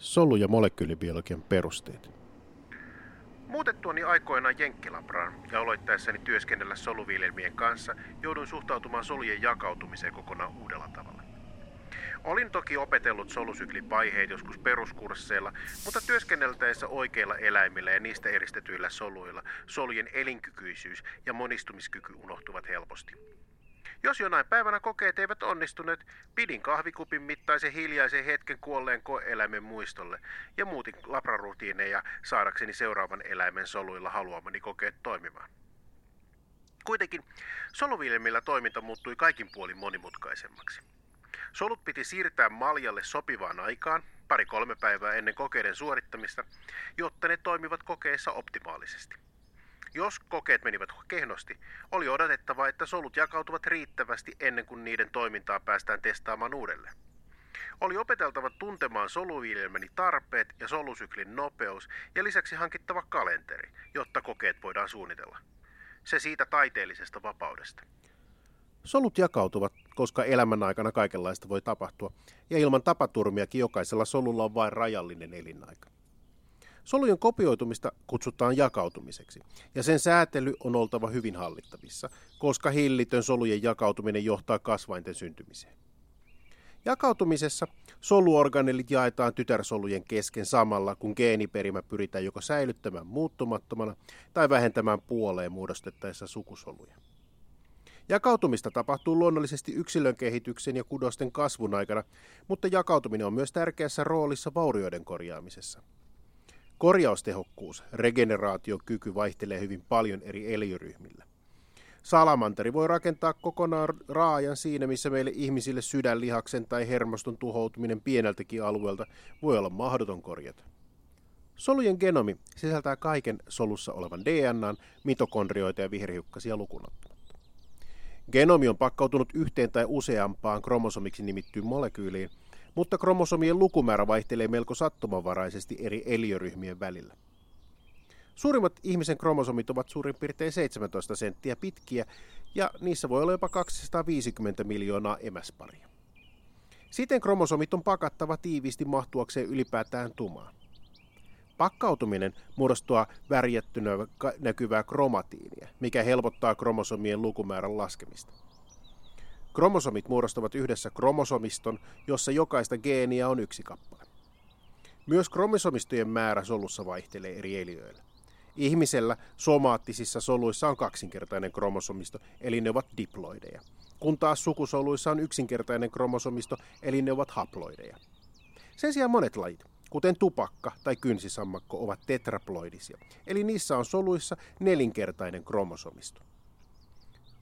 Solu- ja molekyylibiologian perusteet. Muutettuani aikoinaan Jenkkilabraan ja aloittaessani työskennellä soluviljelmien kanssa, jouduin suhtautumaan solujen jakautumiseen kokonaan uudella tavalla. Olin toki opetellut solusyklin vaiheet joskus peruskursseilla, mutta työskenneltäessä oikeilla eläimillä ja niistä eristetyillä soluilla solujen elinkykyisyys ja monistumiskyky unohtuvat helposti. Jos jonain päivänä kokeet eivät onnistuneet, pidin kahvikupin mittaisen hiljaisen hetken kuolleen koeeläimen muistolle ja muutin labrarutiineja saadakseni seuraavan eläimen soluilla haluamani kokeet toimimaan. Kuitenkin soluviljelmillä toiminta muuttui kaikin puolin monimutkaisemmaksi. Solut piti siirtää maljalle sopivaan aikaan, pari-kolme päivää ennen kokeiden suorittamista, jotta ne toimivat kokeessa optimaalisesti. Jos kokeet menivät kehnosti, oli odotettava, että solut jakautuvat riittävästi ennen kuin niiden toimintaa päästään testaamaan uudelleen. Oli opeteltava tuntemaan soluviljelmäni tarpeet ja solusyklin nopeus ja lisäksi hankittava kalenteri, jotta kokeet voidaan suunnitella. Se siitä taiteellisesta vapaudesta. Solut jakautuvat, koska elämän aikana kaikenlaista voi tapahtua, ja ilman tapaturmiakin jokaisella solulla on vain rajallinen elinaika. Solujen kopioitumista kutsutaan jakautumiseksi, ja sen säätely on oltava hyvin hallittavissa, koska hillitön solujen jakautuminen johtaa kasvainten syntymiseen. Jakautumisessa soluorganelit jaetaan tytärsolujen kesken samalla, kun geeniperimä pyritään joko säilyttämään muuttumattomana tai vähentämään puoleen muodostettaessa sukusoluja. Jakautumista tapahtuu luonnollisesti yksilön kehityksen ja kudosten kasvun aikana, mutta jakautuminen on myös tärkeässä roolissa vaurioiden korjaamisessa. Korjaustehokkuus, regeneraatiokyky vaihtelee hyvin paljon eri eliöryhmillä. Salamanteri voi rakentaa kokonaan raajan siinä, missä meille ihmisille sydänlihaksen tai hermoston tuhoutuminen pieneltäkin alueelta voi olla mahdoton korjata. Solujen genomi sisältää kaiken solussa olevan DNAn, mitokondrioita ja viherhiukkasia lukunottamatta. Genomi on pakkautunut yhteen tai useampaan kromosomiksi nimittyyn molekyyliin, mutta kromosomien lukumäärä vaihtelee melko sattumanvaraisesti eri eliöryhmien välillä. Suurimmat ihmisen kromosomit ovat suurin piirtein 17 senttiä pitkiä ja niissä voi olla jopa 250 miljoonaa emäsparia. Siten kromosomit on pakattava tiiviisti mahtuakseen ylipäätään tumaan. Pakkautuminen muodostaa värjättynä näkyvää kromatiinia, mikä helpottaa kromosomien lukumäärän laskemista. Kromosomit muodostavat yhdessä kromosomiston, jossa jokaista geeniä on yksi kappale. Myös kromosomistojen määrä solussa vaihtelee eri eliöillä. Ihmisellä somaattisissa soluissa on kaksinkertainen kromosomisto, eli ne ovat diploideja, kun taas sukusoluissa on yksinkertainen kromosomisto, eli ne ovat haploideja. Sen sijaan monet lajit, kuten tupakka tai kynsisammakko, ovat tetraploidisia, eli niissä on soluissa nelinkertainen kromosomisto.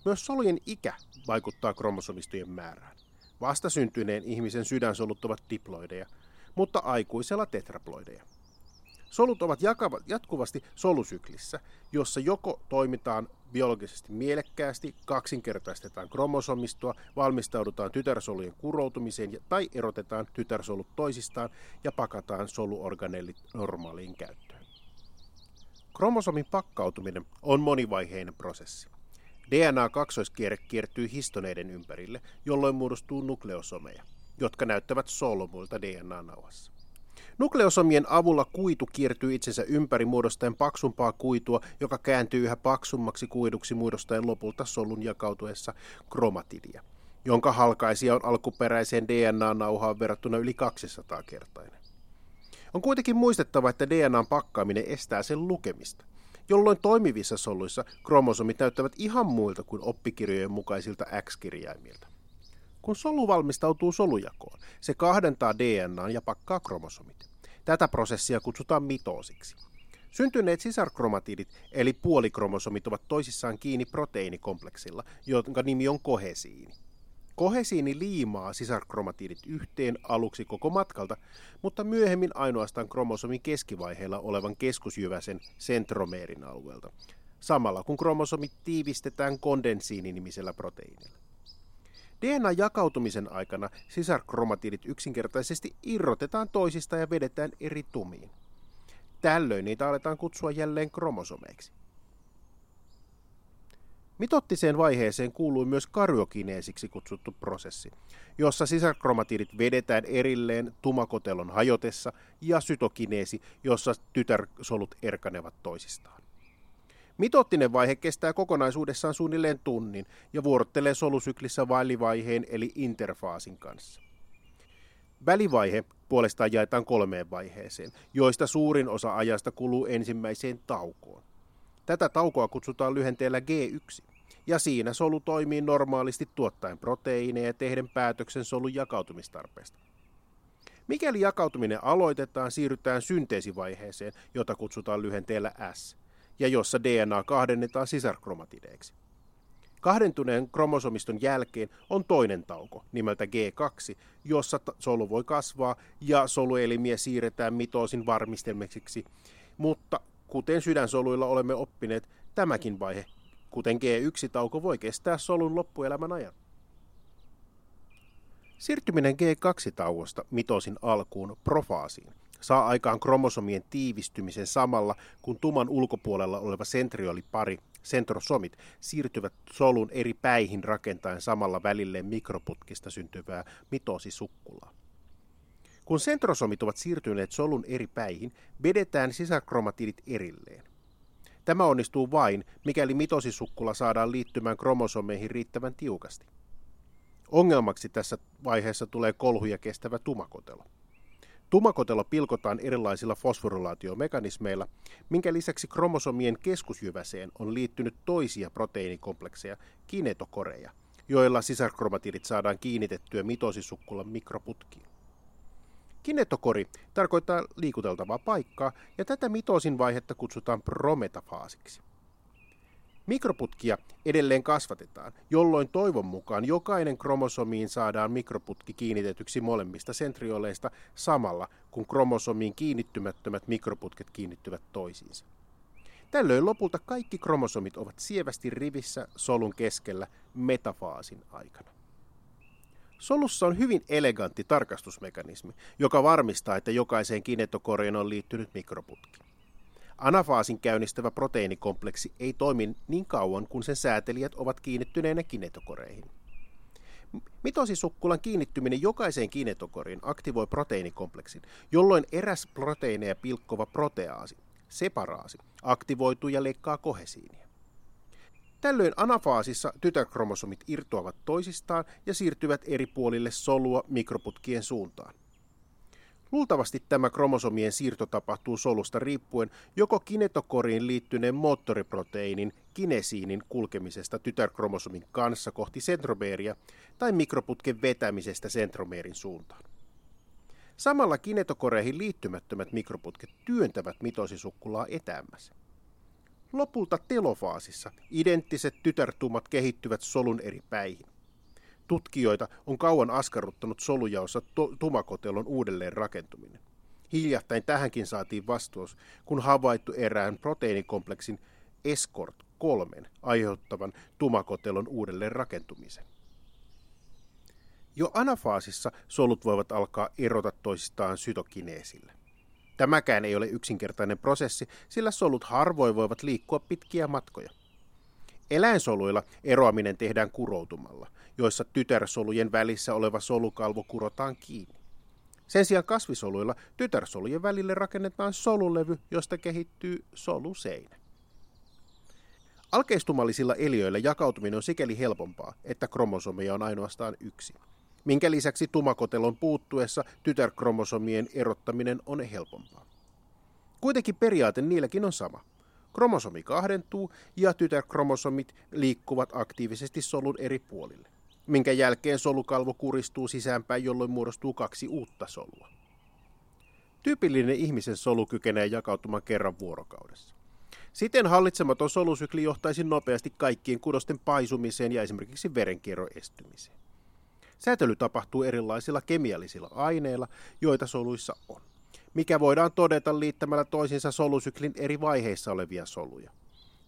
Myös solujen ikä vaikuttaa kromosomistojen määrään. Vastasyntyneen ihmisen sydänsolut ovat diploideja, mutta aikuisella tetraploideja. Solut ovat jatkuvasti solusyklissä, jossa joko toimitaan biologisesti mielekkäästi, kaksinkertaistetaan kromosomistoa, valmistaudutaan tytärsolujen kuroutumiseen tai erotetaan tytärsolut toisistaan ja pakataan soluorganellit normaaliin käyttöön. Kromosomin pakkautuminen on monivaiheinen prosessi. DNA-kaksoiskierre kiertyy histoneiden ympärille, jolloin muodostuu nukleosomeja, jotka näyttävät solmuilta DNA-nauhassa. Nukleosomien avulla kuitu kiertyy itsensä ympäri muodostaen paksumpaa kuitua, joka kääntyy yhä paksummaksi kuiduksi muodostaen lopulta solun jakautuessa kromatidia, jonka halkaisia on alkuperäiseen DNA-nauhaan verrattuna yli 200-kertainen. On kuitenkin muistettava, että DNAn pakkaaminen estää sen lukemista – jolloin toimivissa soluissa kromosomit näyttävät ihan muilta kuin oppikirjojen mukaisilta X-kirjaimilta. Kun solu valmistautuu solujakoon, se kahdentaa DNA ja pakkaa kromosomit. Tätä prosessia kutsutaan mitoosiksi. Syntyneet sisarkromatidit eli puolikromosomit ovat toisissaan kiinni proteiinikompleksilla, jonka nimi on kohesiini. Kohesiini liimaa sisarkromatiidit yhteen aluksi koko matkalta, mutta myöhemmin ainoastaan kromosomin keskivaiheella olevan keskusjyväsen sentromeerin alueelta, samalla kun kromosomit tiivistetään kondensiini-nimisellä proteiinilla. DNA-jakautumisen aikana sisarkromatiidit yksinkertaisesti irrotetaan toisista ja vedetään eri tumiin. Tällöin niitä aletaan kutsua jälleen kromosomeiksi. Mitottiseen vaiheeseen kuului myös karyokineesiksi kutsuttu prosessi, jossa sisarkromatidit vedetään erilleen tumakotelon hajotessa ja sytokineesi, jossa tytärsolut erkanevat toisistaan. Mitottinen vaihe kestää kokonaisuudessaan suunnilleen tunnin ja vuorottelee solusyklissä välivaiheen eli interfaasin kanssa. Välivaihe puolestaan jaetaan kolmeen vaiheeseen, joista suurin osa ajasta kuluu ensimmäiseen taukoon. Tätä taukoa kutsutaan lyhenteellä G1, ja siinä solu toimii normaalisti tuottaen proteiineja ja tehden päätöksen solun jakautumistarpeesta. Mikäli jakautuminen aloitetaan, siirrytään synteesivaiheeseen, jota kutsutaan lyhenteellä S, ja jossa DNA kahdennetaan sisarkromatideiksi. Kahdentuneen kromosomiston jälkeen on toinen tauko nimeltä G2, jossa solu voi kasvaa ja soluelimiä siirretään mitoosin varmistelmiseksi, mutta kuten sydänsoluilla olemme oppineet, tämäkin vaihe, kuten G1-tauko, voi kestää solun loppuelämän ajan. Siirtyminen G2-tauosta mitosin alkuun profaasiin saa aikaan kromosomien tiivistymisen samalla, kun tuman ulkopuolella oleva sentriolipari, sentrosomit, siirtyvät solun eri päihin rakentaen samalla välilleen mikroputkista syntyvää mitosisukkulaa. Kun sentrosomit ovat siirtyneet solun eri päihin, vedetään sisäkromatidit erilleen. Tämä onnistuu vain, mikäli mitosisukkula saadaan liittymään kromosomeihin riittävän tiukasti. Ongelmaksi tässä vaiheessa tulee kolhuja kestävä tumakotelo. Tumakotelo pilkotaan erilaisilla fosforilaatiomekanismeilla, minkä lisäksi kromosomien keskusjyväseen on liittynyt toisia proteiinikomplekseja, kinetokoreja, joilla sisarkromatidit saadaan kiinnitettyä mitosisukkulan mikroputkiin. Kinetokori tarkoittaa liikuteltavaa paikkaa, ja tätä mitosin vaihetta kutsutaan prometafaasiksi. Mikroputkia edelleen kasvatetaan, jolloin toivon mukaan jokainen kromosomiin saadaan mikroputki kiinnitetyksi molemmista sentrioleista samalla, kun kromosomiin kiinnittymättömät mikroputket kiinnittyvät toisiinsa. Tällöin lopulta kaikki kromosomit ovat sievästi rivissä solun keskellä metafaasin aikana. Solussa on hyvin elegantti tarkastusmekanismi, joka varmistaa, että jokaiseen kinetokoriin on liittynyt mikroputki. Anafaasin käynnistävä proteiinikompleksi ei toimi niin kauan, kun sen säätelijät ovat kiinnittyneenä kinetokoreihin. Mitosisukkulan kiinnittyminen jokaiseen kinetokoriin aktivoi proteiinikompleksin, jolloin eräs proteiineja pilkkova proteaasi, separaasi, aktivoituu ja leikkaa kohesiinia. Tällöin anafaasissa tytärkromosomit irtoavat toisistaan ja siirtyvät eri puolille solua mikroputkien suuntaan. Luultavasti tämä kromosomien siirto tapahtuu solusta riippuen joko kinetokoriin liittyneen moottoriproteiinin kinesiinin kulkemisesta tytärkromosomin kanssa kohti sentromeeria tai mikroputken vetämisestä sentromeerin suuntaan. Samalla kinetokoreihin liittymättömät mikroputket työntävät mitosisukkulaa etäämmäs. Lopulta telofaasissa identtiset tytärtumat kehittyvät solun eri päihin. Tutkijoita on kauan askarruttanut solujaossa to- tumakotelon uudelleen rakentuminen. Hiljattain tähänkin saatiin vastaus, kun havaittu erään proteiinikompleksin Escort 3 aiheuttavan tumakotelon uudelleen rakentumisen. Jo anafaasissa solut voivat alkaa erota toisistaan sytokineesillä. Tämäkään ei ole yksinkertainen prosessi, sillä solut harvoin voivat liikkua pitkiä matkoja. Eläinsoluilla eroaminen tehdään kuroutumalla, joissa tytärsolujen välissä oleva solukalvo kurotaan kiinni. Sen sijaan kasvisoluilla tytärsolujen välille rakennetaan solulevy, josta kehittyy soluseinä. Alkeistumallisilla eliöillä jakautuminen on sikäli helpompaa, että kromosomeja on ainoastaan yksi, minkä lisäksi tumakotelon puuttuessa tytärkromosomien erottaminen on helpompaa. Kuitenkin periaate niilläkin on sama – Kromosomi kahdentuu ja tytärkromosomit liikkuvat aktiivisesti solun eri puolille, minkä jälkeen solukalvo kuristuu sisäänpäin, jolloin muodostuu kaksi uutta solua. Tyypillinen ihmisen solu kykenee jakautumaan kerran vuorokaudessa. Siten hallitsematon solusykli johtaisi nopeasti kaikkien kudosten paisumiseen ja esimerkiksi verenkierron estymiseen. Säätely tapahtuu erilaisilla kemiallisilla aineilla, joita soluissa on mikä voidaan todeta liittämällä toisinsa solusyklin eri vaiheissa olevia soluja.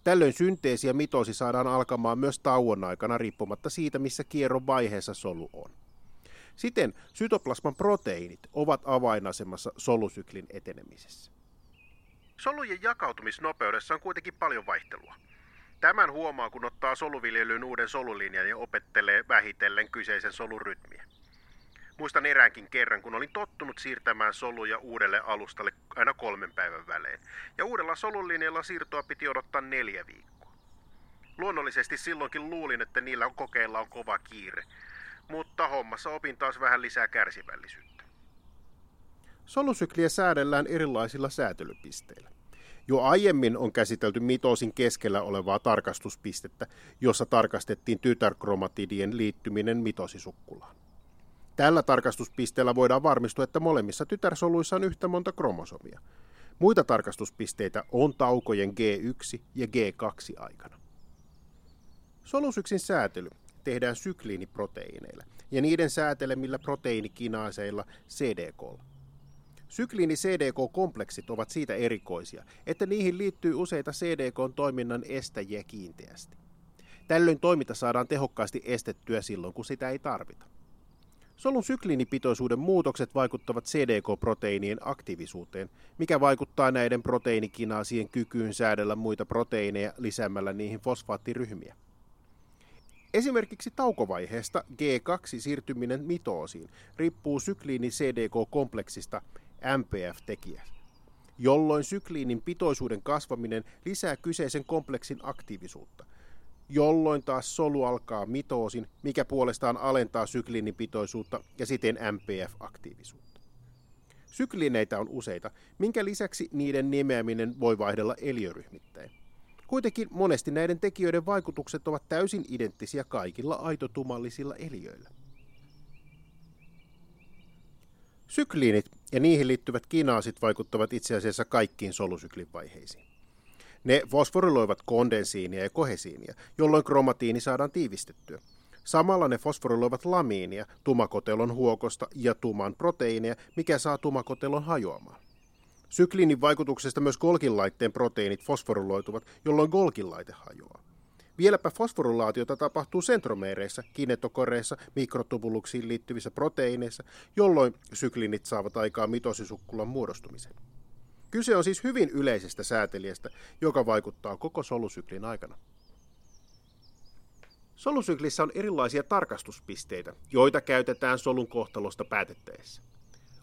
Tällöin synteesi ja mitosi saadaan alkamaan myös tauon aikana riippumatta siitä, missä kierron vaiheessa solu on. Siten sytoplasman proteiinit ovat avainasemassa solusyklin etenemisessä. Solujen jakautumisnopeudessa on kuitenkin paljon vaihtelua. Tämän huomaa, kun ottaa soluviljelyyn uuden solulinjan ja opettelee vähitellen kyseisen solurytmiä. Muistan eräänkin kerran, kun olin tottunut siirtämään soluja uudelle alustalle aina kolmen päivän välein. Ja uudella solulinjalla siirtoa piti odottaa neljä viikkoa. Luonnollisesti silloinkin luulin, että niillä on kokeilla on kova kiire. Mutta hommassa opin taas vähän lisää kärsivällisyyttä. Solusykliä säädellään erilaisilla säätelypisteillä. Jo aiemmin on käsitelty mitoosin keskellä olevaa tarkastuspistettä, jossa tarkastettiin tytärkromatidien liittyminen mitosisukkulaan. Tällä tarkastuspisteellä voidaan varmistua, että molemmissa tytärsoluissa on yhtä monta kromosomia. Muita tarkastuspisteitä on taukojen G1 ja G2 aikana. Solusyksin säätely tehdään sykliiniproteiineilla ja niiden säätelemillä proteiinikinaaseilla CDKlla. Sykliini-CDK-kompleksit ovat siitä erikoisia, että niihin liittyy useita CDK-toiminnan estäjiä kiinteästi. Tällöin toiminta saadaan tehokkaasti estettyä silloin, kun sitä ei tarvita. Solun sykliinipitoisuuden muutokset vaikuttavat CDK-proteiinien aktiivisuuteen, mikä vaikuttaa näiden proteiinikinaasien kykyyn säädellä muita proteiineja lisäämällä niihin fosfaattiryhmiä. Esimerkiksi taukovaiheesta G2 siirtyminen mitoosiin riippuu sykliini-CDK-kompleksista MPF-tekijä, jolloin sykliinin pitoisuuden kasvaminen lisää kyseisen kompleksin aktiivisuutta, jolloin taas solu alkaa mitoosin, mikä puolestaan alentaa sykliinin pitoisuutta ja siten MPF-aktiivisuutta. Sykliineitä on useita, minkä lisäksi niiden nimeäminen voi vaihdella eliöryhmittäin. Kuitenkin monesti näiden tekijöiden vaikutukset ovat täysin identtisiä kaikilla aitotumallisilla eliöillä. Sykliinit ja niihin liittyvät kinaasit vaikuttavat itse asiassa kaikkiin solusyklin vaiheisiin. Ne fosforiloivat kondensiinia ja kohesiinia, jolloin kromatiini saadaan tiivistettyä. Samalla ne fosforiloivat lamiinia, tumakotelon huokosta ja tuman proteiineja, mikä saa tumakotelon hajoamaan. Sykliinin vaikutuksesta myös Golgin-laitteen proteiinit fosforiloituvat, jolloin Golgin-laite hajoaa. Vieläpä fosforilaatiota tapahtuu sentromeereissä, kinetokoreissa, mikrotubuluksiin liittyvissä proteiineissa, jolloin syklinit saavat aikaa mitosisukkulan muodostumisen. Kyse on siis hyvin yleisestä säätelijästä, joka vaikuttaa koko solusyklin aikana. Solusyklissä on erilaisia tarkastuspisteitä, joita käytetään solun kohtalosta päätettäessä.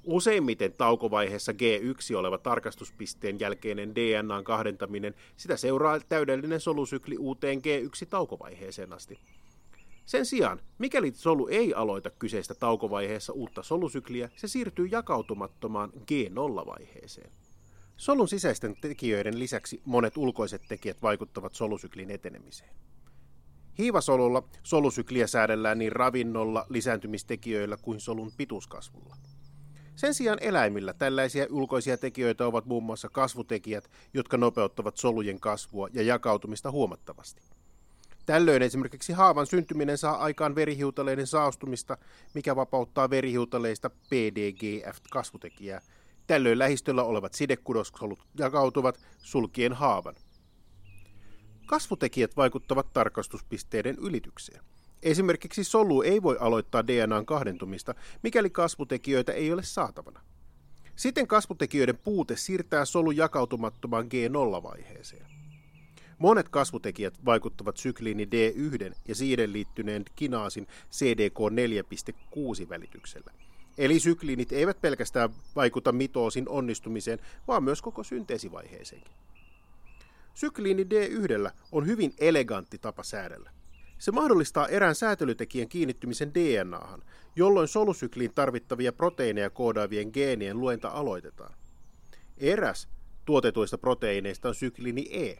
Useimmiten taukovaiheessa G1 oleva tarkastuspisteen jälkeinen DNAn kahdentaminen, sitä seuraa täydellinen solusykli uuteen G1-taukovaiheeseen asti. Sen sijaan, mikäli solu ei aloita kyseistä taukovaiheessa uutta solusykliä, se siirtyy jakautumattomaan G0-vaiheeseen. Solun sisäisten tekijöiden lisäksi monet ulkoiset tekijät vaikuttavat solusyklin etenemiseen. Hiivasolulla solusykliä säädellään niin ravinnolla, lisääntymistekijöillä kuin solun pituuskasvulla. Sen sijaan eläimillä tällaisia ulkoisia tekijöitä ovat muun muassa kasvutekijät, jotka nopeuttavat solujen kasvua ja jakautumista huomattavasti. Tällöin esimerkiksi haavan syntyminen saa aikaan verihiutaleiden saastumista, mikä vapauttaa verihiutaleista PDGF-kasvutekijää. Tällöin lähistöllä olevat sidekudossolut jakautuvat sulkien haavan. Kasvutekijät vaikuttavat tarkastuspisteiden ylitykseen. Esimerkiksi solu ei voi aloittaa DNAn kahdentumista, mikäli kasvutekijöitä ei ole saatavana. Siten kasvutekijöiden puute siirtää solun jakautumattomaan G0-vaiheeseen. Monet kasvutekijät vaikuttavat sykliini D1 ja siihen liittyneen kinaasin CDK4.6 välityksellä. Eli sykliinit eivät pelkästään vaikuta mitoosin onnistumiseen, vaan myös koko synteesivaiheeseenkin. Sykliini D1 on hyvin elegantti tapa säädellä. Se mahdollistaa erään säätelytekijän kiinnittymisen DNAhan, jolloin solusykliin tarvittavia proteiineja koodaavien geenien luenta aloitetaan. Eräs tuotetuista proteiineista on sykliini E,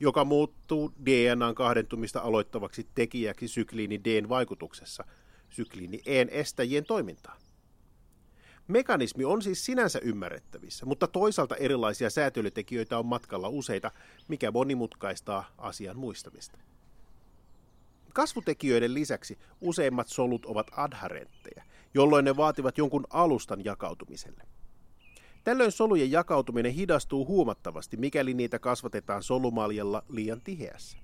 joka muuttuu DNAn kahdentumista aloittavaksi tekijäksi sykliini Dn vaikutuksessa, sykliini E:n estäjien toimintaan. Mekanismi on siis sinänsä ymmärrettävissä, mutta toisaalta erilaisia säätelytekijöitä on matkalla useita, mikä monimutkaistaa asian muistamista. Kasvutekijöiden lisäksi useimmat solut ovat adherentteja, jolloin ne vaativat jonkun alustan jakautumiselle. Tällöin solujen jakautuminen hidastuu huomattavasti, mikäli niitä kasvatetaan solumaljalla liian tiheässä.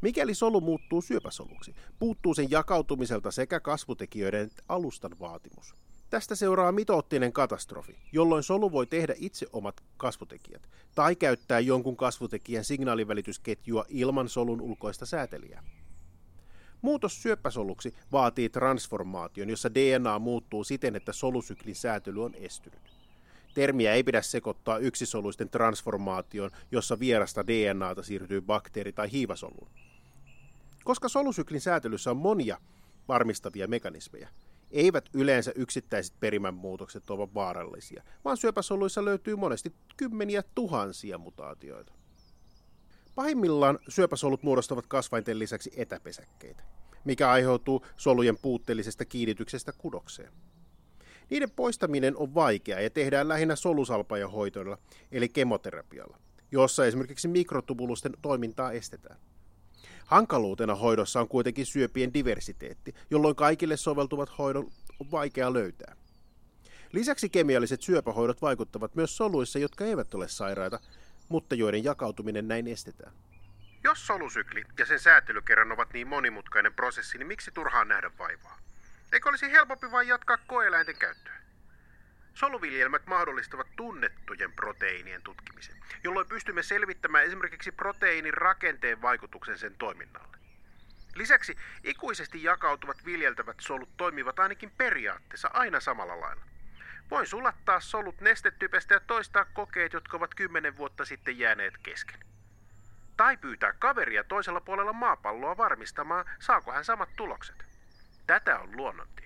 Mikäli solu muuttuu syöpäsoluksi, puuttuu sen jakautumiselta sekä kasvutekijöiden alustan vaatimus. Tästä seuraa mitoottinen katastrofi, jolloin solu voi tehdä itse omat kasvutekijät tai käyttää jonkun kasvutekijän signaalivälitysketjua ilman solun ulkoista säätelijää. Muutos syöpäsoluksi vaatii transformaation, jossa DNA muuttuu siten, että solusyklin säätely on estynyt. Termiä ei pidä sekoittaa yksisoluisten transformaation, jossa vierasta DNAta siirtyy bakteeri- tai hiivasoluun. Koska solusyklin säätelyssä on monia varmistavia mekanismeja, eivät yleensä yksittäiset perimän muutokset ole vaarallisia, vaan syöpäsoluissa löytyy monesti kymmeniä tuhansia mutaatioita. Pahimmillaan syöpäsolut muodostavat kasvainten lisäksi etäpesäkkeitä, mikä aiheutuu solujen puutteellisesta kiinnityksestä kudokseen. Niiden poistaminen on vaikeaa ja tehdään lähinnä solusalpajahoitoilla, eli kemoterapialla, jossa esimerkiksi mikrotubulusten toimintaa estetään. Hankaluutena hoidossa on kuitenkin syöpien diversiteetti, jolloin kaikille soveltuvat hoidon on vaikea löytää. Lisäksi kemialliset syöpähoidot vaikuttavat myös soluissa, jotka eivät ole sairaita, mutta joiden jakautuminen näin estetään. Jos solusykli ja sen säätelykerran ovat niin monimutkainen prosessi, niin miksi turhaan nähdä vaivaa? Eikö olisi helpompi vain jatkaa koeläinten käyttöä? Soluviljelmät mahdollistavat tunnettujen proteiinien tutkimisen, jolloin pystymme selvittämään esimerkiksi proteiinin rakenteen vaikutuksen sen toiminnalle. Lisäksi ikuisesti jakautuvat viljeltävät solut toimivat ainakin periaatteessa aina samalla lailla. Voin sulattaa solut nestetypestä ja toistaa kokeet, jotka ovat kymmenen vuotta sitten jääneet kesken. Tai pyytää kaveria toisella puolella maapalloa varmistamaan, saako hän samat tulokset. Tätä on luonnontiede.